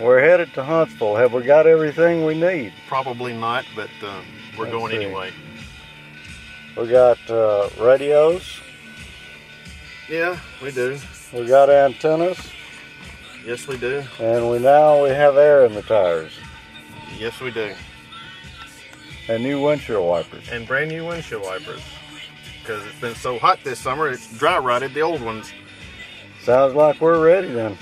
we're headed to Huntsville. Have we got everything we need? Probably not, but uh, we're Let's going see. anyway. We got uh, radios. Yeah, we do. We got antennas, Yes, we do. and we now we have air in the tires Yes, we do. and new windshield wipers. And brand new windshield wipers. Because it's been so hot this summer, it's dry rotted the old ones. Sounds like we're ready then.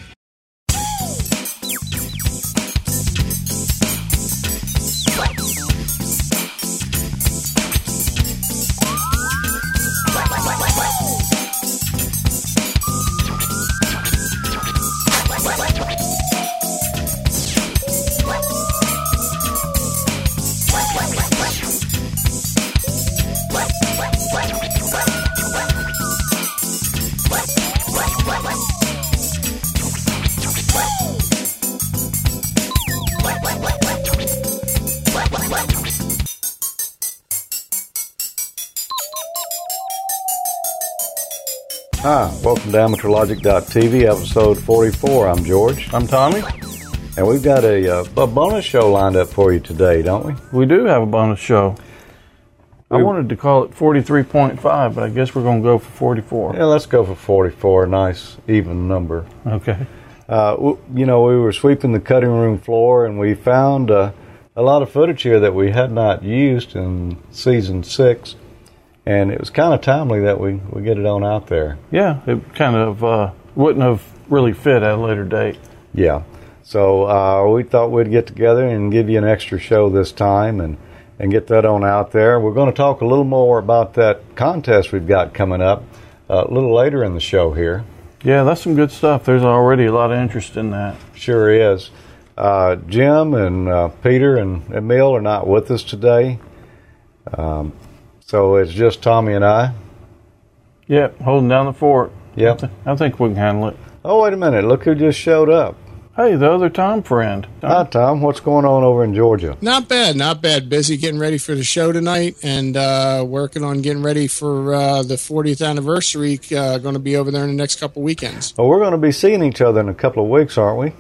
AmateurLogic.tv, episode 44. I'm George, I'm Tommy. and we've got a, uh, a bonus show lined up for you today, don't we? We do have a bonus show. I wanted to call it 43.5, but I guess we're going to go for 44. Yeah, let's go for 44. Nice, even number. Okay. Uh, w- you know, we were sweeping the cutting room floor and we found uh, a lot of footage here that we had not used in season six. And it was kind of timely that we, we get it on out there. Yeah, it kind of uh, wouldn't have really fit at a later date. Yeah. So uh, we thought we'd get together and give you an extra show this time and, and get that on out there. We're going to talk a little more about that contest we've got coming up uh, a little later in the show here. Yeah, that's some good stuff. There's already a lot of interest in that. Sure is. Uh, Jim and uh, Peter and Emil are not with us today. Um, so it's just Tommy and I. Yep, holding down the fort. Yep. I think we can handle it. Oh, wait a minute. Look who just showed up. Hey, the other Tom friend. Hi, Tom. What's going on over in Georgia? Not bad, not bad. Busy getting ready for the show tonight and uh, working on getting ready for uh, the 40th anniversary. Uh, going to be over there in the next couple weekends. Well, we're going to be seeing each other in a couple of weeks, aren't we?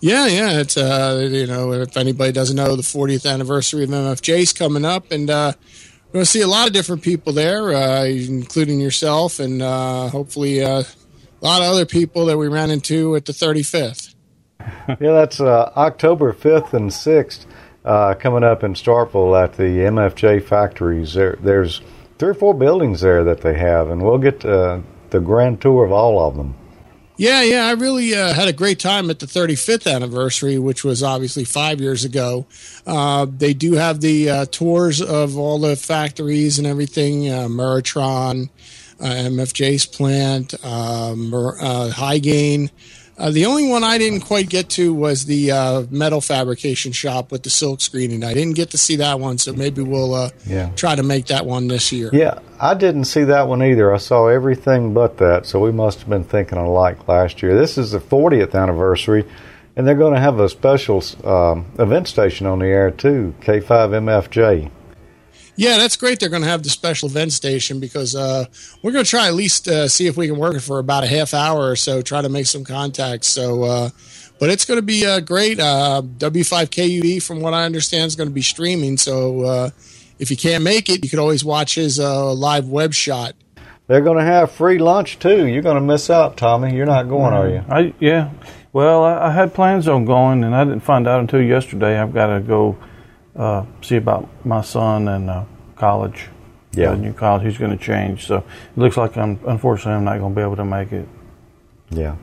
Yeah, yeah. It's uh, you know, if anybody doesn't know, the 40th anniversary of MFJ's coming up, and uh, we're going to see a lot of different people there, uh, including yourself, and uh, hopefully uh, a lot of other people that we ran into at the 35th. yeah, that's uh, October 5th and 6th uh, coming up in Starkville at the MFJ factories. There, there's three or four buildings there that they have, and we'll get the grand tour of all of them. Yeah, yeah, I really uh, had a great time at the 35th anniversary, which was obviously five years ago. Uh, they do have the uh, tours of all the factories and everything, uh, Meritron, uh, MFJ's plant, uh, uh, High Gain. Uh, the only one I didn't quite get to was the uh, metal fabrication shop with the silk screening. I didn't get to see that one, so maybe we'll uh, Yeah. try to make that one this year. Yeah, I didn't see that one either. I saw everything but that, so we must have been thinking alike last year. This is the 40th anniversary, and they're going to have a special um, event station on the air too, K5MFJ. Yeah, that's great. They're going to have the special event station because uh, we're going to try at least uh, see if we can work it for about a half hour or so. Try to make some contacts. So, uh, but it's going to be uh, great. Uh, W5KUB, from what I understand, is going to be streaming. So, uh, if you can't make it, you could always watch his uh, live web shot. They're going to have free lunch too. You're going to miss out, Tommy. You're not going, are you? I yeah. Well, I, I had plans on going, and I didn't find out until yesterday. I've got to go uh, see about my son and uh, college. Yeah. new college. He's going to change, so it looks like I'm unfortunately I'm not going to be able to make it. Yeah.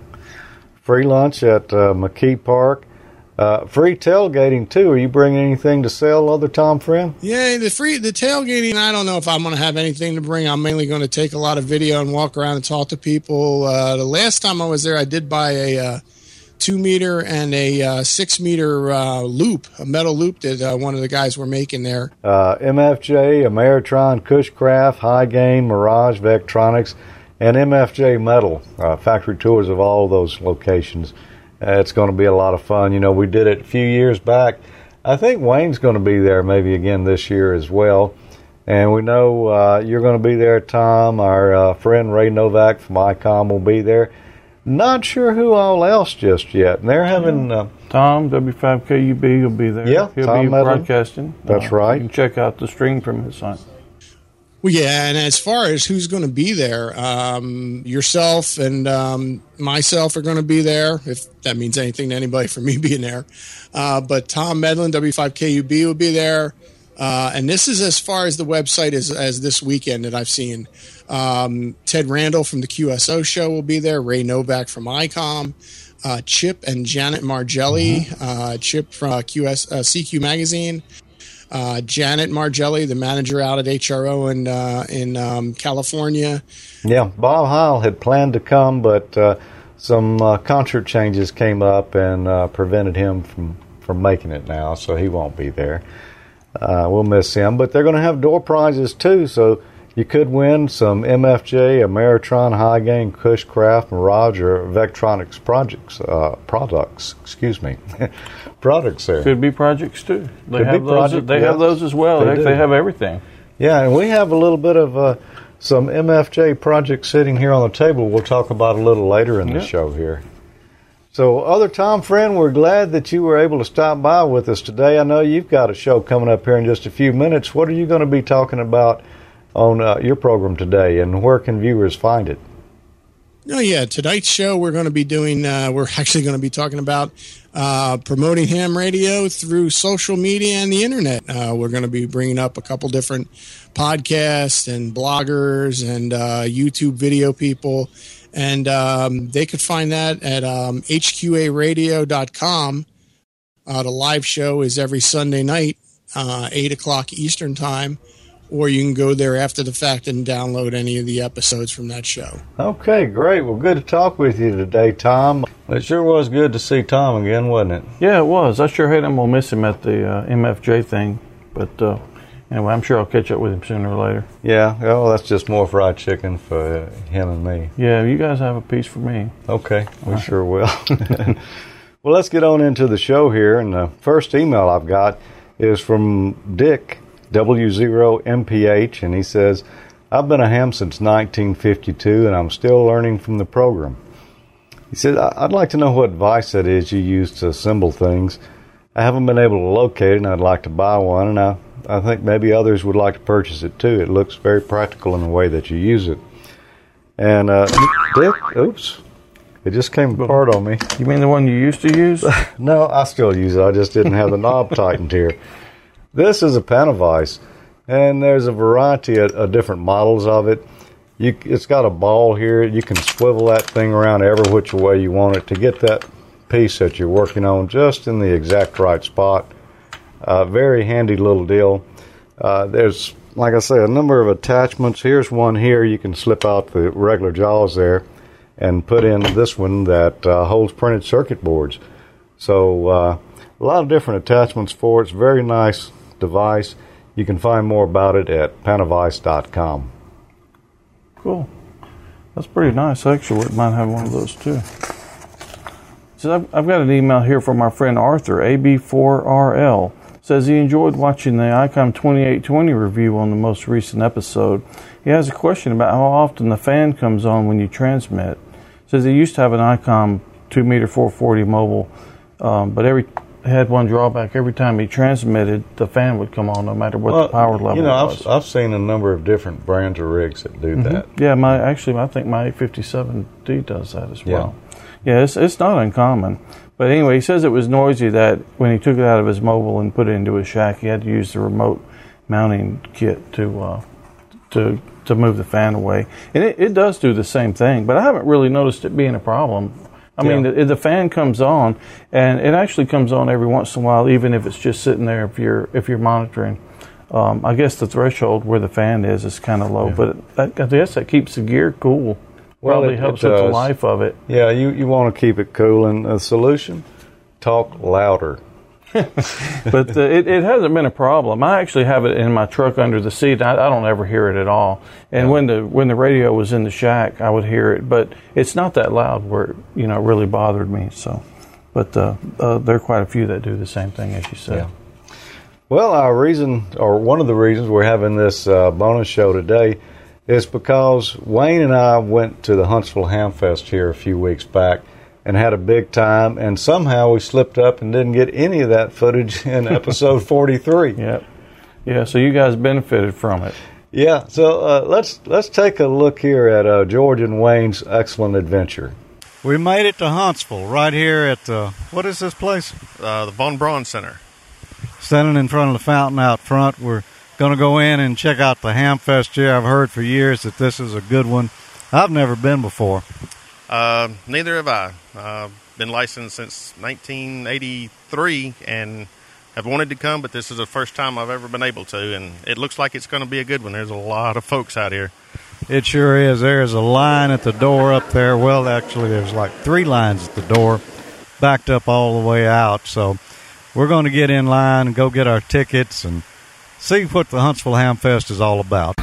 Free lunch at uh, McKee Park. Uh, free tailgating too. Are you bringing anything to sell, other Tom friend? Yeah, the free the tailgating. I don't know if I'm going to have anything to bring. I'm mainly going to take a lot of video and walk around and talk to people. Uh, the last time I was there, I did buy a uh, two meter and a uh, six meter uh, loop, a metal loop that uh, one of the guys were making there. Uh, MFJ, Ameritron, Cushcraft, High Gain, Mirage, Vectronics, and MFJ Metal. Uh, factory tours of all those locations. Uh, it's going to be a lot of fun. You know, we did it a few years back. I think Wayne's going to be there maybe again this year as well. And we know you're going to be there, Tom. Our friend Ray Novak from ICOM will be there. Not sure who all else just yet. And they're having. Uh, Tom W5KUB will be there. Yeah, he'll Tom be Medlin. broadcasting. That's right. You can check out the stream from his site. Well, yeah, and as far as who's going to be there, um, yourself and um, myself are going to be there, if that means anything to anybody for me being there. Uh, but Tom Medlin, W5KUB, will be there. Uh, and this is as far as the website is as this weekend that I've seen. Um, Ted Randall from the QSO show will be there. Ray Novak from ICOM. Uh, Chip and Janet Margelli. Uh, Chip from uh, QS, uh, CQ Magazine uh, Janet Margelli, the manager out at HRO in uh, in um, California. yeah, Bob Heil had planned to come, but uh, some uh, concert changes came up and uh, prevented him from, from making it now, so he won't be there. Uh, we'll miss him, but they're going to have door prizes too, so you could win some MFJ, Ameritron, High Gain, Cushcraft, Mirage, or Vectronics projects, uh, products. Excuse me, products there. Could be projects too. They Could have those. project, they yeah. have those as well. They Heck, they have everything. Yeah, and we have a little bit of uh, some MFJ projects sitting here on the table. We'll talk about a little later in the show here. So, other Tom friend, we're glad that you were able to stop by with us today. I know you've got a show coming up here in just a few minutes. What are you going to be talking about on uh, your program today, and where can viewers find it? Oh yeah, tonight's show we're going to be doing. Uh, we're actually going to be talking about uh, promoting ham radio through social media and the internet. Uh, we're going to be bringing up a couple different podcasts and bloggers and uh, YouTube video people, and um, they could find that at um, hqaradio.com. Uh, the live show is every Sunday night, uh, eight o'clock Eastern time. Or you can go there after the fact and download any of the episodes from that show. Okay, great. Well, good to talk with you today, Tom. It sure was good to see Tom again, wasn't it? Yeah, it was. I sure hate I'm gonna miss him at the uh, MFJ thing, but uh, anyway, I'm sure I'll catch up with him sooner or later. Yeah, well, that's just more fried chicken for uh, him and me. Yeah, you guys have a piece for me. Okay, we sure will. well, let's get on into the show here. And the first email I've got is from Dick W0MPH, and he says, I've been a ham since 1952, and I'm still learning from the program. He said, "I- I'd like to know what device that is you use to assemble things. I haven't been able to locate it, and I'd like to buy one, and I, I think maybe others would like to purchase it too. It looks very practical in the way that you use it. And uh, Dick, oops, it just came apart on me. You mean the one you used to use? No, I still use it. I just didn't have the knob tightened here. This is a PanaVise, and there's a variety of, of different models of it. You, it's got a ball here. You can swivel that thing around every which way you want it to get that piece that you're working on just in the exact right spot. Uh, very handy little deal. Uh, there's, like I say, a number of attachments. Here's one here. You can slip out the regular jaws there and put in this one that uh, holds printed circuit boards. So uh, a lot of different attachments for it. It's very nice device. You can find more about it at panavise.com. Cool. That's pretty nice. Actually might have one of those too. So I've, I've got an email here from our friend Arthur, AB4RL. Says he enjoyed watching the ICOM 2820 review on the most recent episode. He has a question about how often the fan comes on when you transmit. Says he used to have an ICOM 2 meter 440 mobile, um, but every had one drawback. Every time he transmitted, the fan would come on no matter what the power level you know. I've, I've seen a number of different brands of rigs that do that. Yeah, my actually, I think my 857D does that as Yeah. well. Yeah, it's, it's not uncommon. But anyway, he says it was noisy that when he took it out of his mobile and put it into his shack, he had to use the remote mounting kit to uh, to to move the fan away. And it, it does do the same thing, but I haven't really noticed it being a problem. I mean, the, the fan comes on, and it actually comes on every once in a while, even if it's just sitting there. If you're if you're monitoring, um, I guess the threshold where the fan is is kind of low, but that, I guess that keeps the gear cool. Well, Probably it- helps it with the life of it. Yeah, you, you want to keep it cool. And the solution? Talk louder. but uh, it, it hasn't been a problem. I actually have it in my truck under the seat. I, I don't ever hear it at all. And when the when the radio was in the shack, I would hear it, but it's not that loud where it, you know really bothered me. So, but uh, uh, there are quite a few that do the same thing as you said. Yeah. Well, our reason, or one of the reasons we're having this uh, bonus show today, is because Wayne and I went to the Huntsville Hamfest here a few weeks back and had a big time, and somehow we slipped up and didn't get any of that footage in episode 43. Yep. Yeah, so you guys benefited from it. Yeah, so uh, let's let's take a look here at uh, George and Wayne's excellent adventure. We made it to Huntsville, right here at uh, what is this place? Uh, the Von Braun Center. Standing in front of the fountain out front. We're going to go in and check out the Hamfest here. I've heard for years that this is a good one. I've never been before. Uh, neither have I. Uh, been licensed since 1983 and have wanted to come, but this is the first time I've ever been able to, and it looks like it's going to be a good one. There's a lot of folks out here. It sure is. There's a line at the door up there. Well, actually, there's like three lines at the door, backed up all the way out. So we're going to get in line and go get our tickets and see what the Huntsville Hamfest is all about.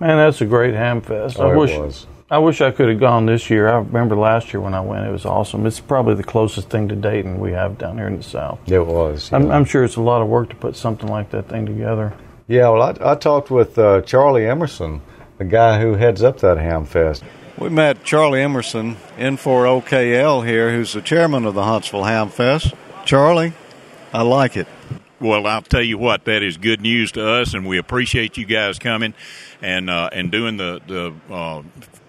Man, that's a great ham fest. Oh, I it wish was. I wish I could have gone this year. I remember last year when I went; it was awesome. It's probably the closest thing to Dayton we have down here in the South. It was. I'm. I'm sure it's a lot of work to put something like that thing together. Yeah, well, I, I talked with uh, Charlie Emerson, the guy who heads up that Ham Fest. We met Charlie Emerson N4OKL here, who's the chairman of the Huntsville Hamfest. Charlie, I like it. Well, I'll tell you what, that is good news to us, and we appreciate you guys coming and uh, and doing the the uh,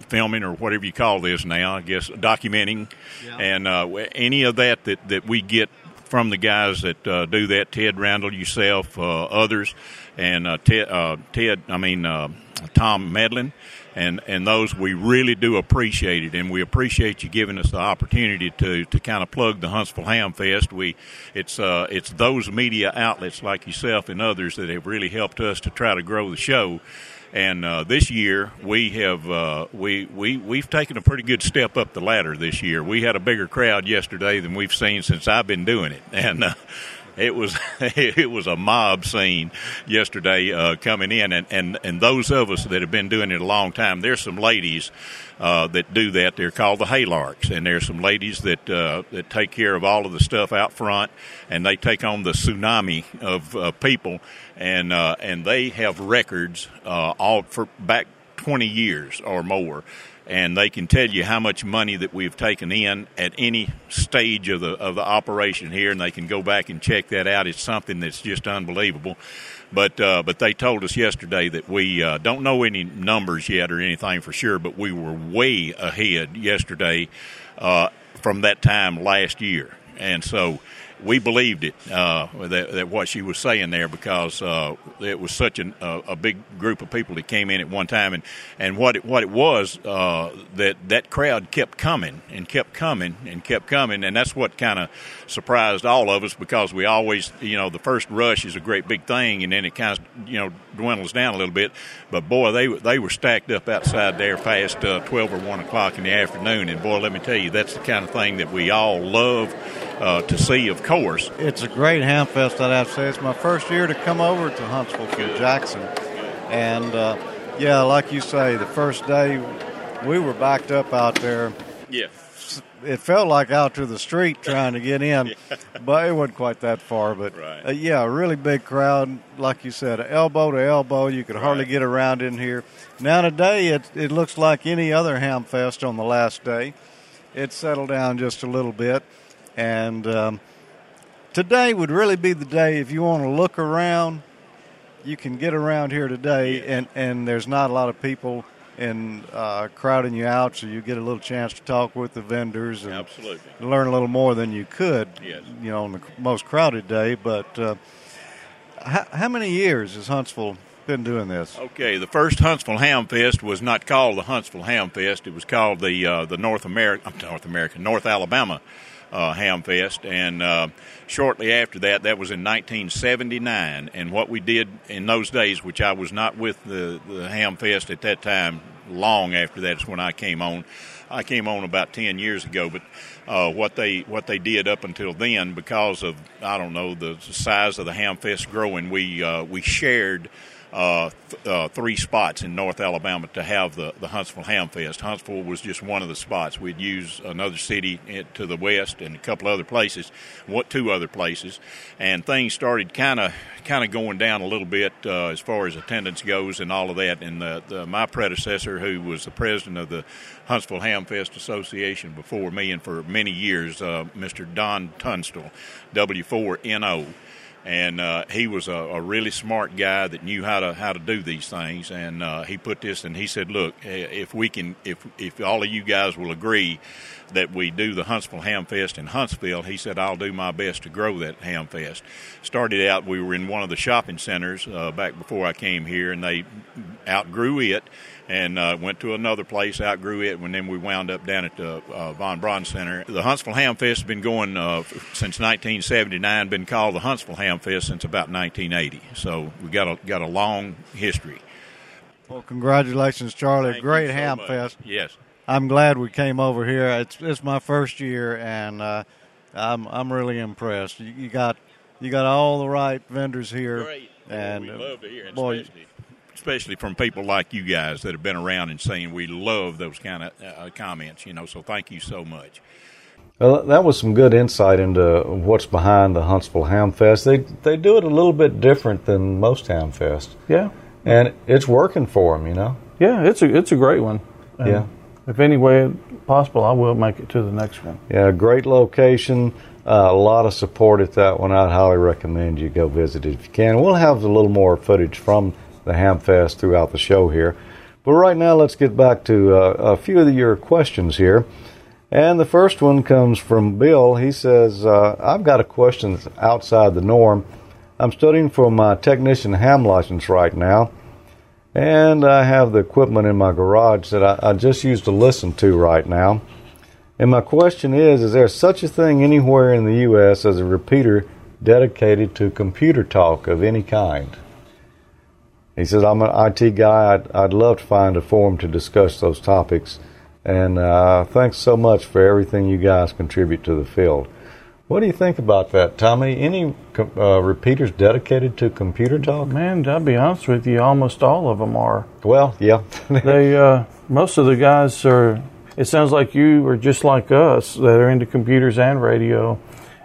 filming or whatever you call this now. I guess documenting, and uh, any of that that that we get from the guys that uh, do that, Ted Randall, yourself, uh, others, and uh, Ted, uh, Ted, I mean uh, Tom Medlin, and and those we really do appreciate it, and we appreciate you giving us the opportunity to to kind of plug the Huntsville Ham Fest. We it's uh, it's those media outlets like yourself and others that have really helped us to try to grow the show. And uh, this year we have uh, we we we've taken a pretty good step up the ladder this year. We had a bigger crowd yesterday than we've seen since I've been doing it, and. It was it was a mob scene yesterday uh, coming in, and, and and those of us that have been doing it a long time. There's some ladies uh, that do that. They're called the Haylarks, and there's some ladies that uh, that take care of all of the stuff out front, and they take on the tsunami of uh, people, and uh, and they have records uh, all for back 20 years or more and they can tell you how much money that we've taken in at any stage of the of the operation here, and they can go back and check that out. It's something that's just unbelievable. But uh, but they told us yesterday that we uh, don't know any numbers yet or anything for sure, but we were way ahead yesterday uh, from that time last year. and so we believed it uh, that, that, what she was saying there because uh, it was such an, uh, a big group of people that came in at one time, and and what it, what it was uh, that that crowd kept coming and kept coming and kept coming, and that's what kind of surprised all of us because we always you know the first rush is a great big thing, and then it kind of you know dwindles down a little bit, but boy they they were stacked up outside there past uh, twelve or one o'clock in the afternoon, and boy let me tell you that's the kind of thing that we all love uh, to see, of course. It's a great ham fest, that I'd have to say. It's my first year to come over to Huntsville from Jackson. And uh, yeah, like you say, the first day we were backed up out there. Yeah. It felt like out to the street trying to get in, yeah. but it wasn't quite that far. But right. uh, yeah, a really big crowd. Like you said, elbow to elbow. You could hardly get around in here. Now today, it, it looks like any other ham fest on the last day. It settled down just a little bit. And um, today would really be the day if you want to look around. You can get around here today, yes. and, and there's not a lot of people and uh, crowding you out, so you get a little chance to talk with the vendors and Absolutely. learn a little more than you could, yes. you know, on the most crowded day. But uh, how, how many years has Huntsville been doing this? Okay, the first Huntsville Ham Fest was not called the Huntsville Ham Fest; it was called the uh, the North America, North American, North Alabama uh, Ham Fest, and uh, shortly after that, that was in 1979. And what we did in those days, which I was not with the, the Hamfest at that time, long after that is when I came on. I came on about 10 years ago, but uh, what they what they did up until then, because of I don't know the size of the Hamfest growing, we uh, we shared uh, th- uh, three spots in North Alabama to have the, the Huntsville Ham Fest. Huntsville was just one of the spots. We'd use another city to the west and a couple other places, what two other places, and things started kind of kind of going down a little bit uh, as far as attendance goes and all of that. And the, the, my predecessor, who was the president of the Huntsville Ham Fest Association before me and for many years, uh, Mr. Don Tunstall, W4NO and uh, he was a, a, really smart guy that knew how to how to do these things. And uh, he put this, and he said, "Look, if we can, if if all of you guys will agree that we do the Huntsville Ham Fest in Huntsville," he said, "I'll do my best to grow that Ham Fest." Started out, we were in one of the shopping centers uh, back before I came here, and they outgrew it and uh, went to another place, outgrew it, and then we wound up down at the uh, Von Braun Center. The Huntsville Ham Fest has been going uh, since 1979, been called the Huntsville Ham Fest since about 1980. So we got a got a long history. Well, congratulations, Charlie! Thank Great so ham much. fest. Yes. I'm glad we came over here. It's it's my first year, and uh, I'm I'm really impressed. You, you, got you got all the right vendors here, Great. and we love to hear it, boy, especially, especially from people like you guys that have been around and saying we love those kind of uh, comments. You know, so thank you so much. Well, that was some good insight into what's behind the Huntsville Ham Fest. They they do it a little bit different than most Ham Fest, Yeah, and it's working for them. You know. yeah, it's a it's a great one. And Yeah. If any way possible, I will make it to the next one. Yeah, great location. Uh, a lot of support at that one. I'd highly recommend you go visit it if you can. We'll have a little more footage from the Ham Fest throughout the show here. But right now, let's get back to uh, a few of your questions here. And the first one comes from Bill. He says, uh, I've got a question that's outside the norm. I'm studying for my technician ham license right now, and I have the equipment in my garage that I, I just used to listen to right now. And my question is Is there such a thing anywhere in the U.S. as a repeater dedicated to computer talk of any kind? He says, I'm an IT guy. I'd, I'd love to find a forum to discuss those topics. And uh, thanks so much for everything you guys contribute to the field. What do you think about that, Tommy? Any uh, repeaters dedicated to computer talk? Man, I'll be honest with you, almost all of them are. Well, yeah. They uh, most of the guys are. It sounds like you are just like us that are into computers and radio,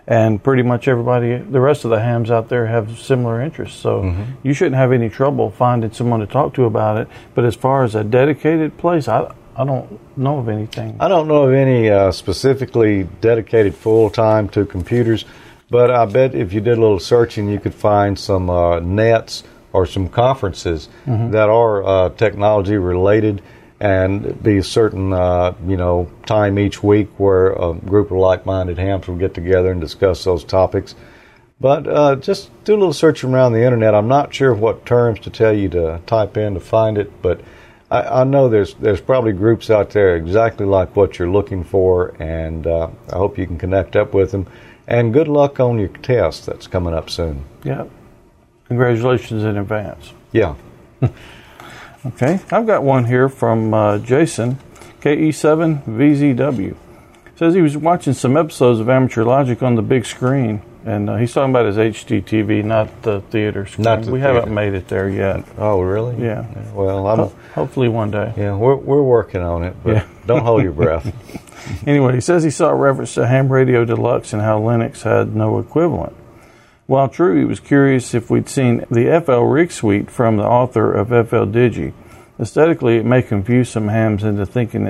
and pretty much everybody, the rest of the hams out there have similar interests. So you shouldn't have any trouble finding someone to talk to about it. But as far as a dedicated place, I I don't know of anything. I don't know of any uh, specifically dedicated full time to computers, but I bet if you did a little searching, you could find some uh, nets or some conferences that are uh, technology related. and be a certain uh, you know time each week where a group of like-minded hams will get together and discuss those topics. But uh, just do a little searching around the internet. I'm not sure what terms to tell you to type in to find it, but I, I know there's there's probably groups out there exactly like what you're looking for, and uh, I hope you can connect up with them. And good luck on your test that's coming up soon. Yeah. Congratulations in advance. Yeah. Okay, I've got one here from uh, Jason, KE7VZW. Says he was watching some episodes of Amateur Logic on the big screen, and uh, he's talking about his HD TV, not the theater screen. Not the we theater. haven't made it there yet. Oh, really? Yeah. Well, I'm. Ho- hopefully one day. Yeah, we're we're working on it, but Yeah. don't hold your breath. Anyway, he says he saw a reference to Ham Radio Deluxe and how Linux had no equivalent. While true, he was curious if we'd seen the FL Rig Suite from the author of FL Digi. Aesthetically, it may confuse some hams into thinking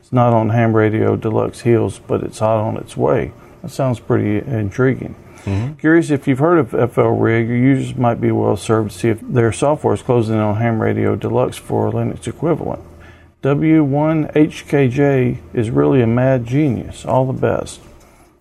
it's not on Ham Radio Deluxe heels, but it's hot on its way. That sounds pretty intriguing. Mm-hmm. Curious if you've heard of FL Rig, your users might be well served to see if their software is closing in on Ham Radio Deluxe for Linux equivalent. W1HKJ is really a mad genius. All the best.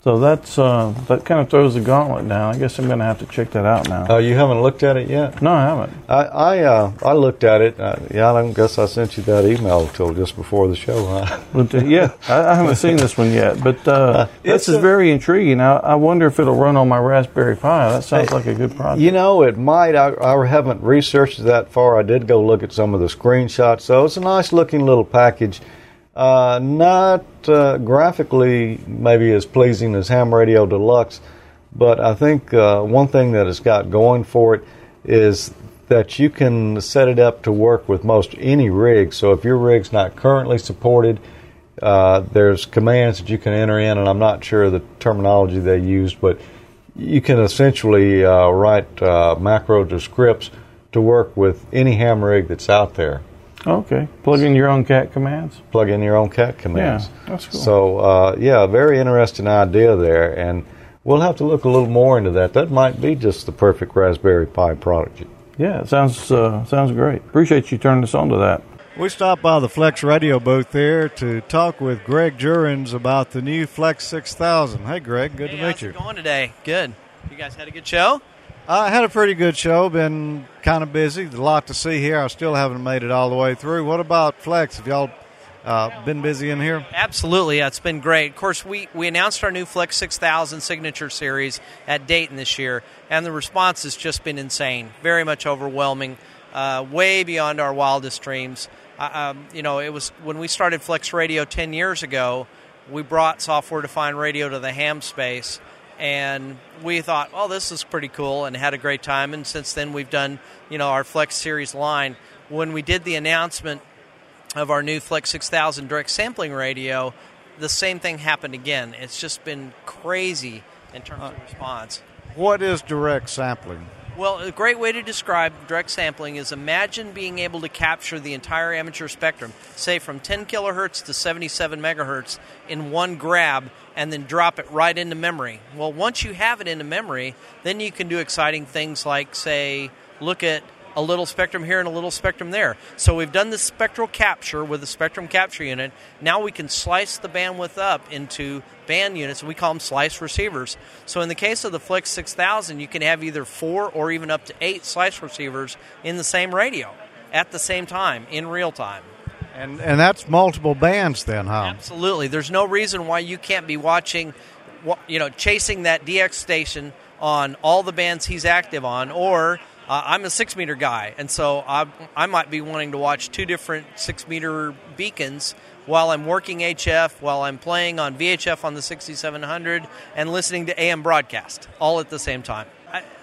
So that's uh, that kind of throws the gauntlet down. I guess I'm going to have to check that out now. Oh, you haven't looked at it yet? no, I haven't. I I, uh, I looked at it. Uh, yeah, I don't guess I sent you that email till just before the show, huh? But uh, yeah, I, I haven't seen this one yet. But uh, this is a- very intriguing. I, I wonder if it'll run on my Raspberry Pi. That sounds like a good project. You know, it might. I, I haven't researched it that far. I did go look at some of the screenshots, so it's a nice looking little package. Uh, not uh, graphically maybe as pleasing as Ham Radio Deluxe, but I think uh, one thing that it's got going for it is that you can set it up to work with most any rig. So if your rig's not currently supported, uh, there's commands that you can enter in, and I'm not sure the terminology they used, but you can essentially uh, write uh, macros or scripts to work with any ham rig that's out there. Okay, plug in your own cat commands. Plug in your own cat commands. Yeah, that's cool. So, uh, yeah, very interesting idea there, and we'll have to look a little more into that. That might be just the perfect Raspberry Pi product. Yeah, it sounds uh, sounds great. Appreciate you turning us on to that. We stopped by the Flex Radio booth there to talk with Greg Jurrens about the new Flex 6000. Hey, Greg, good Hey, to meet you. How's it going today? Good. You guys had a good show? I had a pretty good show. Been kind of busy. A lot to see here. I still haven't made it all the way through. What about Flex? Have y'all uh, been busy in here? Absolutely. Yeah, it's been great. Of course, we, we announced our new Flex 6000 Signature Series at Dayton this year, and the response has just been insane. Very much overwhelming, uh, way beyond our wildest dreams. Uh, um, you know, it was when we started Flex Radio 10 years ago, we brought software defined radio to the ham space. And we thought, oh, this is pretty cool, and had a great time. And since then, we've done, you know, our Flex series line. When we did the announcement of our new Flex 6000 direct sampling radio, the same thing happened again. It's just been crazy in terms of response. What is direct sampling? Well, a great way to describe direct sampling is imagine being able to capture the entire amateur spectrum, say from 10 kilohertz to 77 megahertz, in one grab and then drop it right into memory. Well, once you have it into memory, then you can do exciting things like, say, look at a little spectrum here and a little spectrum there. So we've done the spectral capture with the spectrum capture unit. Now we can slice the bandwidth up into band units. We call them slice receivers. So in the case of the Flex 6000, you can have either four or even up to eight slice receivers in the same radio at the same time in real time. And and that's multiple bands then, huh? Absolutely. There's no reason why you can't be watching, you know, chasing that DX station on all the bands he's active on, or uh, I'm a six meter guy, and so I, I might be wanting to watch two different six meter beacons while I'm working HF, while I'm playing on VHF on the 6700, and listening to AM broadcast all at the same time.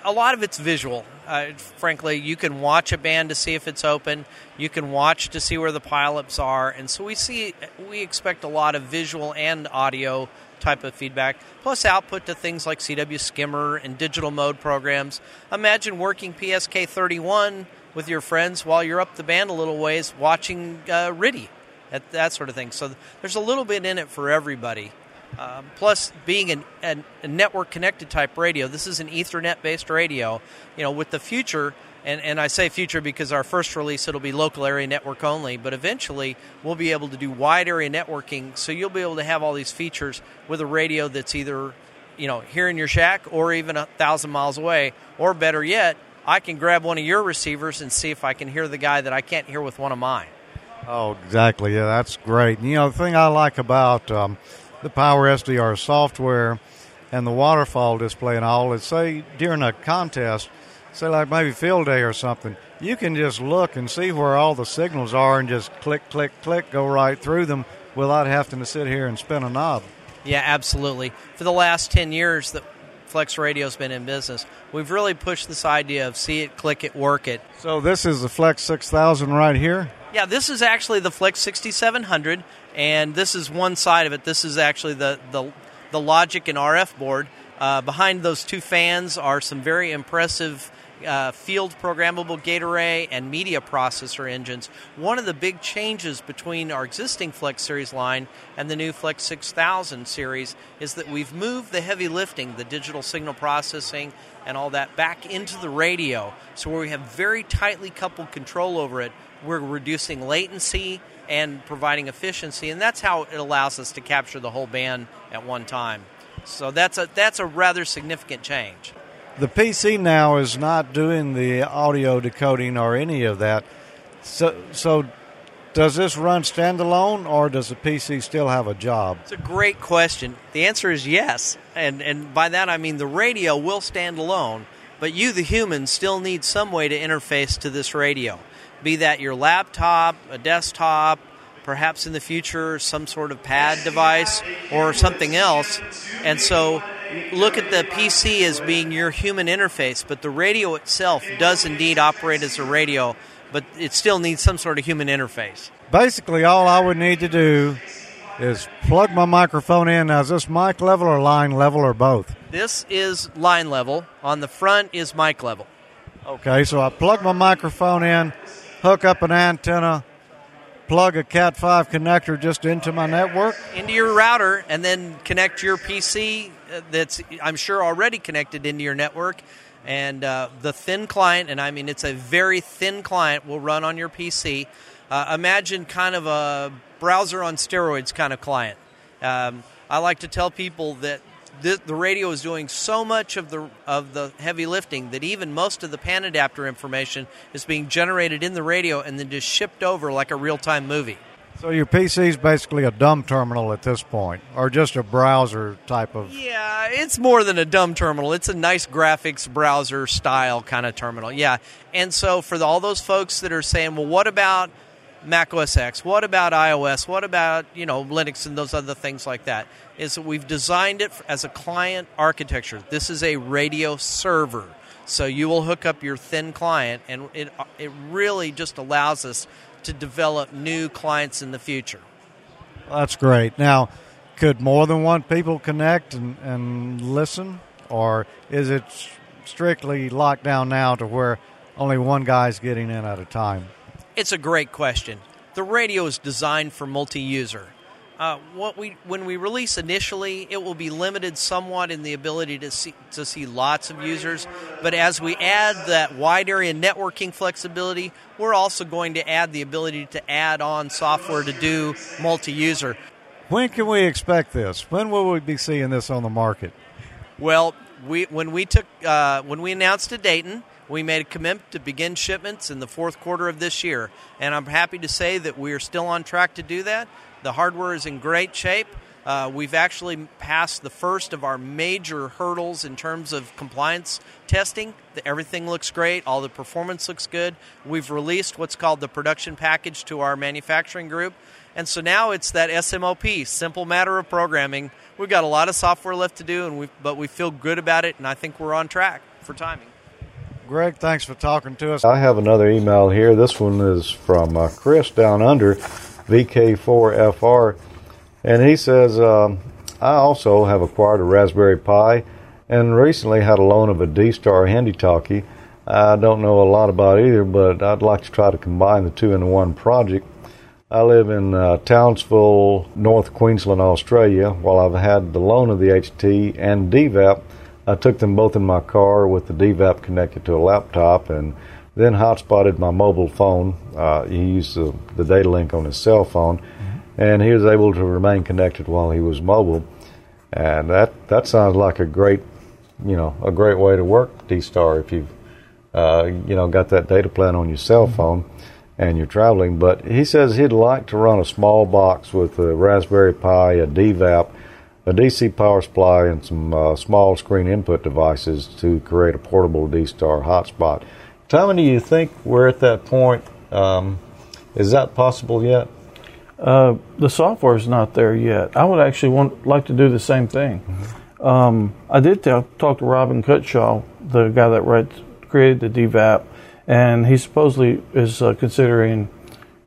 A lot of it's visual. Uh, frankly, you can watch a band to see if it's open. You can watch to see where the pileups are, and so we see we expect a lot of visual and audio type of feedback, plus output to things like CW Skimmer and digital mode programs. Imagine working PSK 31 with your friends while you're up the band a little ways watching uh, RTTY, that, that sort of thing. So there's a little bit in it for everybody. Um, plus, being an, an, a network connected type radio, this is an Ethernet based radio. You know, with the future, and, and I say future because our first release it'll be local area network only, but eventually we'll be able to do wide area networking. So you'll be able to have all these features with a radio that's either, you know, here in your shack or even a thousand miles away, or better yet, I can grab one of your receivers and see if I can hear the guy that I can't hear with one of mine. Oh, exactly. Yeah, that's great. You know, the thing I like about um, the Power SDR software and the waterfall display and all is, say, during a contest say like maybe field day or something, you can just look and see where all the signals are and just click, click, click, go right through them without having to sit here and spin a knob. Yeah, absolutely. For the last 10 years that Flex Radio's been in business, we've really pushed this idea of see it, click it, work it. So this is the Flex 6000 right here? Yeah, this is actually the Flex 6700, and this is one side of it. This is actually the, the, the logic and RF board. Uh, behind those two fans are some very impressive uh, field programmable gate array and media processor engines. One of the big changes between our existing Flex Series line and the new Flex 6000 series is that we've moved the heavy lifting, the digital signal processing, and all that back into the radio. So, where we have very tightly coupled control over it, we're reducing latency and providing efficiency, and that's how it allows us to capture the whole band at one time. So that's a that's a rather significant change the PC now is not doing the audio decoding or any of that. So, so does this run standalone, or does the PC still have a job? It's a great question. The answer is yes, and and by that I mean the radio will stand alone, but you, the human, still need some way to interface to this radio. Be that your laptop, a desktop, perhaps in the future some sort of pad device or something else. And so look at the PC as being your human interface, but the radio itself does indeed operate as a radio, but it still needs some sort of human interface. Basically, all I would need to do is plug my microphone in. Now, is this mic level or line level or both? This is line level. On the front is mic level. Okay, so I plug my microphone in, hook up an antenna, plug a Cat 5 connector just into my network? Into your router, and then connect your PC uh, that's, I'm sure, already connected into your network. And uh, the thin client, and I mean it's a very thin client, will run on your PC. Uh, imagine kind of a browser on steroids kind of client. Um, I like to tell people that the, the radio is doing so much of the of the heavy lifting that even most of the pan adapter information is being generated in the radio and then just shipped over like a real time movie. So your PC is basically a dumb terminal at this point, or just a browser type of. Yeah, it's more than a dumb terminal. It's a nice graphics browser style kind of terminal. Yeah, and so for the, all those folks that are saying, well, what about Mac OS X? What about iOS? What about you know Linux and those other things like that? Is that we've designed it as a client architecture. This is a radio server, so you will hook up your thin client, and it it really just allows us to develop new clients in the future. That's great. Now, could more than one people connect and, and listen, or is it strictly locked down now to where only one guy's getting in at a time? It's a great question. The radio is designed for multi-user. Uh, what we when we release initially, it will be limited somewhat in the ability to see to see lots of users. But as we add that wide area networking flexibility, we're also going to add the ability to add on software to do multi-user. When can we expect this? When will we be seeing this on the market? Well, we when we took uh, when we announced to Dayton, we made a commitment to begin shipments in the fourth quarter of this year, and I'm happy to say that we are still on track to do that. The hardware is in great shape. Uh, we've actually passed the first of our major hurdles in terms of compliance testing. Everything looks great, all the performance looks good. We've released what's called the production package to our manufacturing group. And so now it's that SMOP, simple matter of programming. We've got a lot of software left to do, and we, but we feel good about it, and I think we're on track for timing. Greg, thanks for talking to us. I have another email here. This one is from uh, Chris down under, VK4FR, and he says, um, I also have acquired a Raspberry Pi and recently had a loan of a D-Star Handy Talkie. I don't know a lot about either, but I'd like to try to combine the two into one project. I live in uh, Townsville, North Queensland, Australia. While I've had the loan of the HT and DVAP, I took them both in my car with the DVAP connected to a laptop and then hotspotted my mobile phone. Uh, he used the, the data link on his cell phone, and he was able to remain connected while he was mobile. And that that sounds like a great, you know, a great way to work D-Star if you've, uh, you know, got that data plan on your cell phone and you're traveling. But he says he'd like to run a small box with a Raspberry Pi, a DVAP, a DC power supply, and some uh, small screen input devices to create a portable D-Star hotspot. Tommy, do you think we're at that point? Um, is that possible yet? Uh, the software is not there yet. I would actually want like to do the same thing. Um, I did tell, talk to Robin Cutshaw, the guy that read, created the DVAP, and he supposedly is uh, considering